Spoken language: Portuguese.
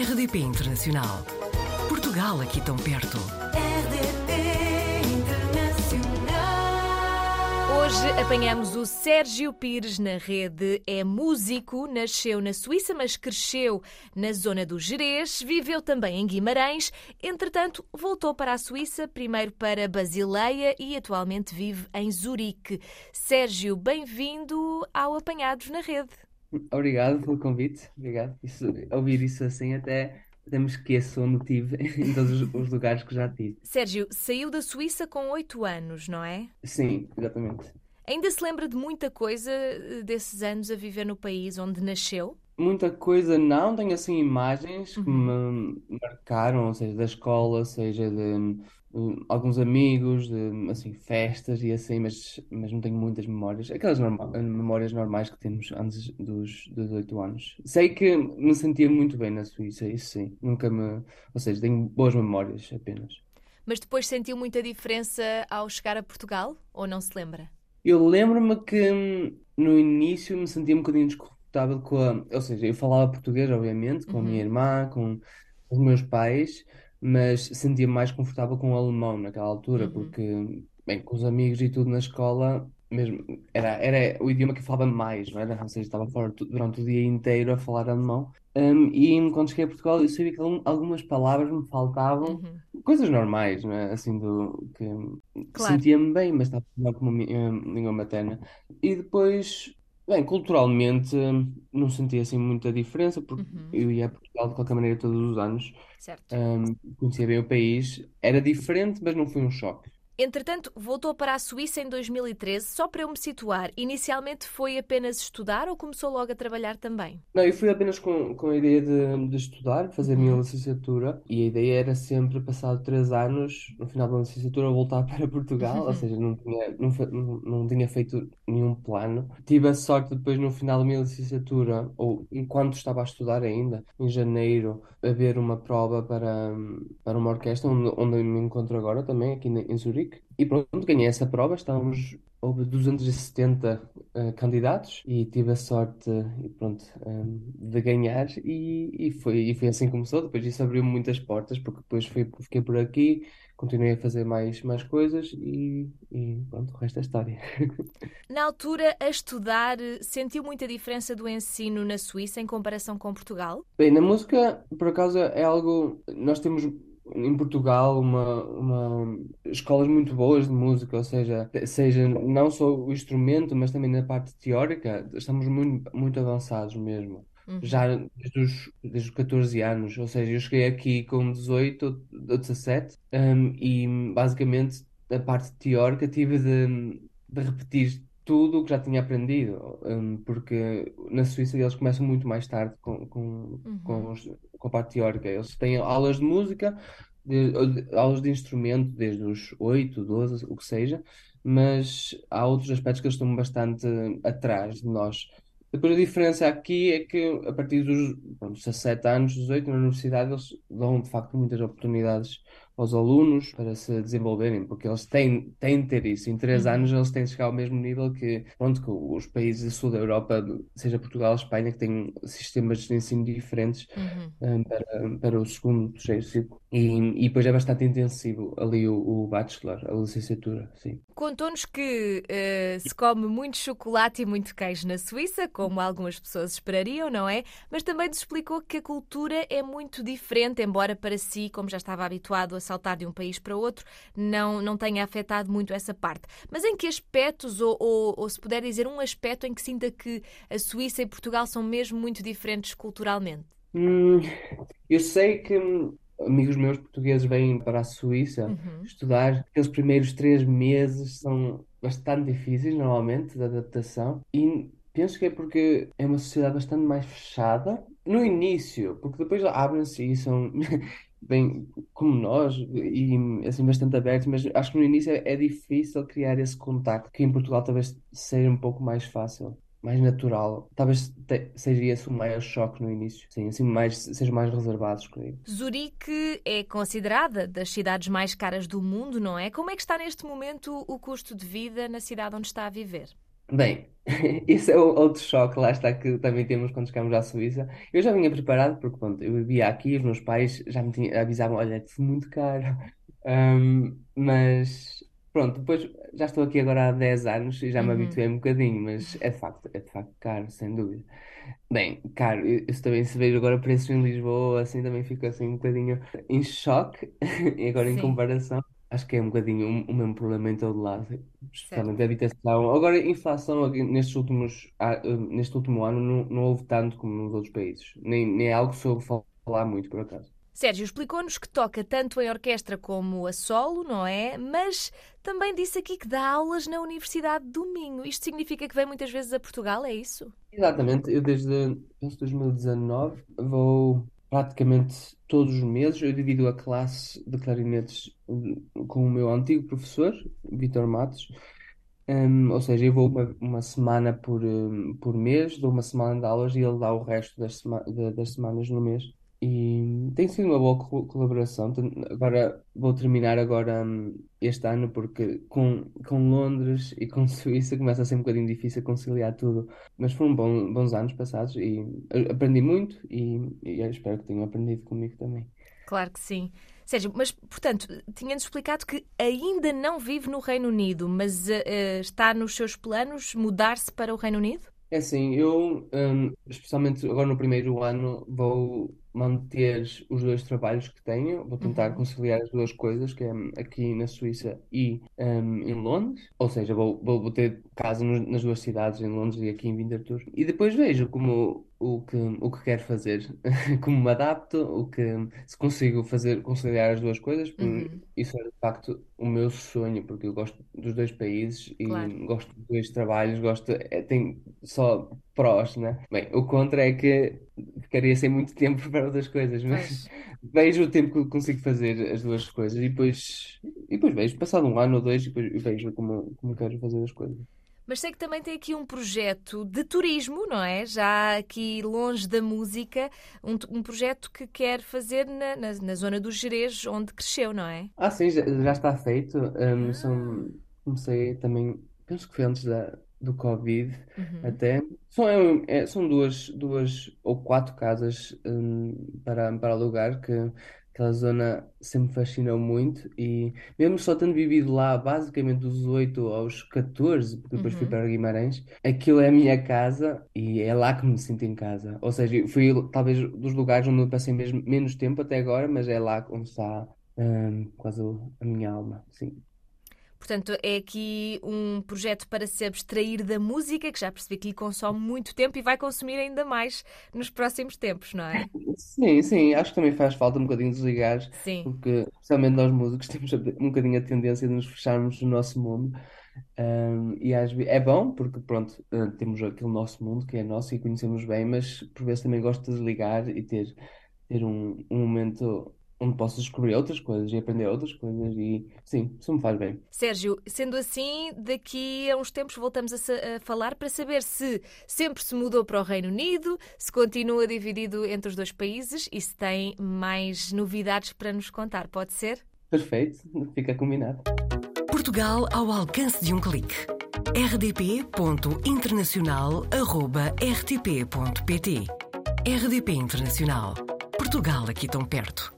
RDP Internacional. Portugal aqui tão perto. RDP Internacional. Hoje apanhamos o Sérgio Pires na rede. É músico, nasceu na Suíça, mas cresceu na zona do Jerez, viveu também em Guimarães. Entretanto, voltou para a Suíça, primeiro para Basileia e atualmente vive em Zurique. Sérgio, bem-vindo ao Apanhados na Rede. Obrigado pelo convite. Obrigado. Isso, ouvir isso assim até, até me esqueço onde tive em todos os, os lugares que já tive. Sérgio, saiu da Suíça com oito anos, não é? Sim, exatamente. Ainda se lembra de muita coisa eh, desses anos a viver no país onde nasceu? Muita coisa não, tenho assim imagens que me marcaram, ou seja, da escola, seja de hum, alguns amigos, de assim, festas e assim, mas, mas não tenho muitas memórias. Aquelas norma- memórias normais que temos antes dos, dos 8 anos. Sei que me sentia muito bem na Suíça, isso sim. Nunca me. Ou seja, tenho boas memórias apenas. Mas depois sentiu muita diferença ao chegar a Portugal? Ou não se lembra? Eu lembro-me que hum, no início me sentia um bocadinho desconfortável com a. Ou seja, eu falava português, obviamente, com a minha irmã, com os meus pais, mas sentia-me mais confortável com o alemão naquela altura, porque, bem, com os amigos e tudo na escola, mesmo, era, era o idioma que eu falava mais, não era? Ou seja, estava fora tu- durante o dia inteiro a falar alemão. Hum, e quando cheguei a Portugal, eu sabia que algum- algumas palavras me faltavam, coisas normais, não é? Assim, do que Claro. sentia-me bem, mas estava a falar como mi- eh, língua materna. E depois, bem, culturalmente, não sentia assim muita diferença, porque eu ia a Portugal de qualquer maneira todos os anos, Certo. hum, conhecia bem o país, era diferente, mas não foi um choque. Entretanto, voltou para a Suíça em 2013, só para eu me situar. Inicialmente foi apenas estudar ou começou logo a trabalhar também? Não, eu fui apenas com, com a ideia de, de estudar, fazer a minha licenciatura, e a ideia era sempre, passado três anos, no final da licenciatura, voltar para Portugal, ou seja, não tinha, não, não, tinha feito nenhum plano. Tive a sorte depois, no final da minha licenciatura, ou enquanto estava a estudar ainda, em janeiro, haver uma prova para, para uma orquestra, onde, onde me encontro agora também, aqui em Zurique. E pronto, ganhei essa prova, estávamos, houve 270 eh, candidatos e tive a sorte e pronto, eh, de ganhar e, e foi, e foi assim que começou. Depois isso abriu muitas portas, porque depois fui, fiquei por aqui, continuei a fazer mais, mais coisas e, e pronto, o resto é história. Na altura, a estudar, sentiu muita diferença do ensino na Suíça em comparação com Portugal? Bem, na música, por acaso, é algo. Nós temos em Portugal uma, uma escolas muito boas de música, ou seja, seja não só o instrumento, mas também na parte teórica, estamos muito, muito avançados mesmo. Já desde os, desde os 14 anos, ou seja, eu cheguei aqui com 18 ou 17, hum, e basicamente a parte teórica tive de, de repetir tudo o que já tinha aprendido, hum, porque na Suíça eles começam muito mais tarde com, com, com, os- com a parte teórica. Eles têm aulas de música, de- de- aulas de instrumento desde os 8, 12, o que seja, mas há outros aspectos que eles estão bastante atrás de nós. Depois a diferença aqui é que a partir dos pronto, 17 anos, 18, na universidade, eles dão de facto muitas oportunidades aos alunos para se desenvolverem, porque eles têm, têm de ter isso. Em três anos eles têm de chegar ao mesmo nível que, pronto, que os países do sul da Europa, seja Portugal, Espanha, que têm sistemas de ensino diferentes um, para, para o segundo, terceiro ciclo. E, e depois é bastante intensivo ali o, o bachelor, a licenciatura, sim. Contou-nos que eh, se come muito chocolate e muito queijo na Suíça, como algumas pessoas esperariam, não é? Mas também nos explicou que a cultura é muito diferente, embora para si, como já estava habituado a saltar de um país para outro, não, não tenha afetado muito essa parte. Mas em que aspectos, ou, ou, ou se puder dizer um aspecto em que sinta que a Suíça e Portugal são mesmo muito diferentes culturalmente? Hum, eu sei que hum, amigos meus portugueses vêm para a Suíça estudar. Aqueles primeiros três meses são bastante difíceis, normalmente, de adaptação. E penso que é porque é uma sociedade bastante mais fechada. No início, porque depois abrem-se e são bem como nós e assim bastante abertos, mas acho que no início é, é difícil criar esse contacto, que em Portugal talvez seja um pouco mais fácil. Mais natural. Talvez te- seja esse o maior choque no início. Sim, assim, mais, sejam mais reservados comigo. Zurique é considerada das cidades mais caras do mundo, não é? Como é que está neste momento o custo de vida na cidade onde está a viver? Bem, esse é o outro choque, lá está, que também temos quando chegamos à Suíça. Eu já vinha preparado, porque pronto, eu vivia aqui, os meus pais já me tinham, avisavam, olha, é tudo muito caro. Ahm, mas pronto, depois já estou aqui agora há 10 anos e já me Uhum. habituei um bocadinho, mas é de facto, é de facto caro, sem dúvida. Bem, caro, eu- isso também se vejo agora preços em Lisboa, assim também fico assim um bocadinho em choque, e agora em Sim, comparação. Acho que é um bocadinho o o mesmo problema em todo lado, especialmente a habitação. Agora, a inflação aqui nestes últimos, eh, neste último ano não, não houve tanto como nos outros países. Nem, nem é algo que soube falar muito, por acaso. Sérgio explicou-nos que toca tanto em orquestra como a solo, não é? Mas também disse aqui que dá aulas na Universidade do Minho. Isto significa que vem muitas vezes a Portugal, é isso? Exatamente, eu desde, penso, 2019 vou praticamente todos os meses, eu divido a classe de clarinetes eh, com o meu antigo professor, Vitor Matos, Hum, ou seja, eu vou uma, uma semana por, hum, por mês, dou uma semana de aulas e ele dá o resto das, sema- da- das semanas no mês. E tem sido uma boa co- colaboração. Agora vou terminar agora hum, este ano porque com, com Londres e com Suíça começa a ser um bocadinho difícil conciliar tudo. Mas foram bom- bons anos passados e aprendi muito e, e espero que tenham aprendido comigo também. Claro que sim. Sérgio, mas, portanto, tinha-nos explicado que ainda não vive no Reino Unido, mas eh, eh, está nos seus planos mudar-se para o Reino Unido? É assim, eu, hum, especialmente agora no primeiro ano, vou manter os dois trabalhos que tenho, vou tentar Uhum. conciliar as duas coisas, que é hum, aqui na Suíça e hum, em Londres, ou seja, vou, vou, vou ter casa nos- nas duas cidades, em Londres e aqui em Winterthur, e depois vejo como o que, o que quero fazer, como me adapto, o que, se consigo fazer, conciliar as duas coisas, porque Uhum. isso é de facto o meu sonho, porque eu gosto dos dois países e Claro. gosto dos dois trabalhos, gosto, é, tem só prós, né? Bem, o contra é que ficaria sem muito tempo para outras coisas, Pois. mas vejo o tempo que consigo fazer as duas coisas e depois, e depois vejo, passado um ano ou dois, e depois vejo como, como quero fazer as coisas. Mas sei que também tem aqui um projeto de turismo, não é? Já aqui longe da música, um, um projeto que quer fazer na, na, na zona dos Gerês, onde cresceu, não é? Ah, sim, já, já está feito. Um, Ah, são, comecei também, penso que foi antes da, do Covid uhum. até. São, é é- são duas, duas ou quatro casas um, para, para alugar que aquela zona sempre me fascinou muito e mesmo só tendo vivido lá basicamente dos 8 aos 14, porque depois fui Uhum. para Guimarães, aquilo é a minha casa e é lá que me sinto em casa. Ou seja, eu fui talvez dos lugares onde eu passei mesmo menos tempo até agora, mas é lá onde está Hum, quase a minha alma, sim. Portanto, é aqui um projeto para se abstrair da música, que já percebi que lhe consome muito tempo e vai consumir ainda mais nos próximos tempos, não é? Sim, sim, acho que também faz falta um bocadinho desligar, Sim. porque, especialmente nós músicos, temos um bocadinho a tendência de nos fecharmos no nosso mundo. Hum, e às vezes é bom, porque pronto, eh, temos aquele nosso mundo que é nosso e conhecemos bem, mas por vezes também gosto de desligar e ter, ter um, um momento onde posso descobrir outras coisas e aprender outras coisas, e sim, isso me faz bem. Sérgio, sendo assim, daqui a uns tempos voltamos a, a falar para saber se sempre se mudou para o Reino Unido, se continua dividido entre os dois países e se tem mais novidades para nos contar. Pode ser? Perfeito, fica combinado. Portugal ao alcance de um clique. rdp.internacional.rtp.pt RDP Internacional. Portugal aqui tão perto.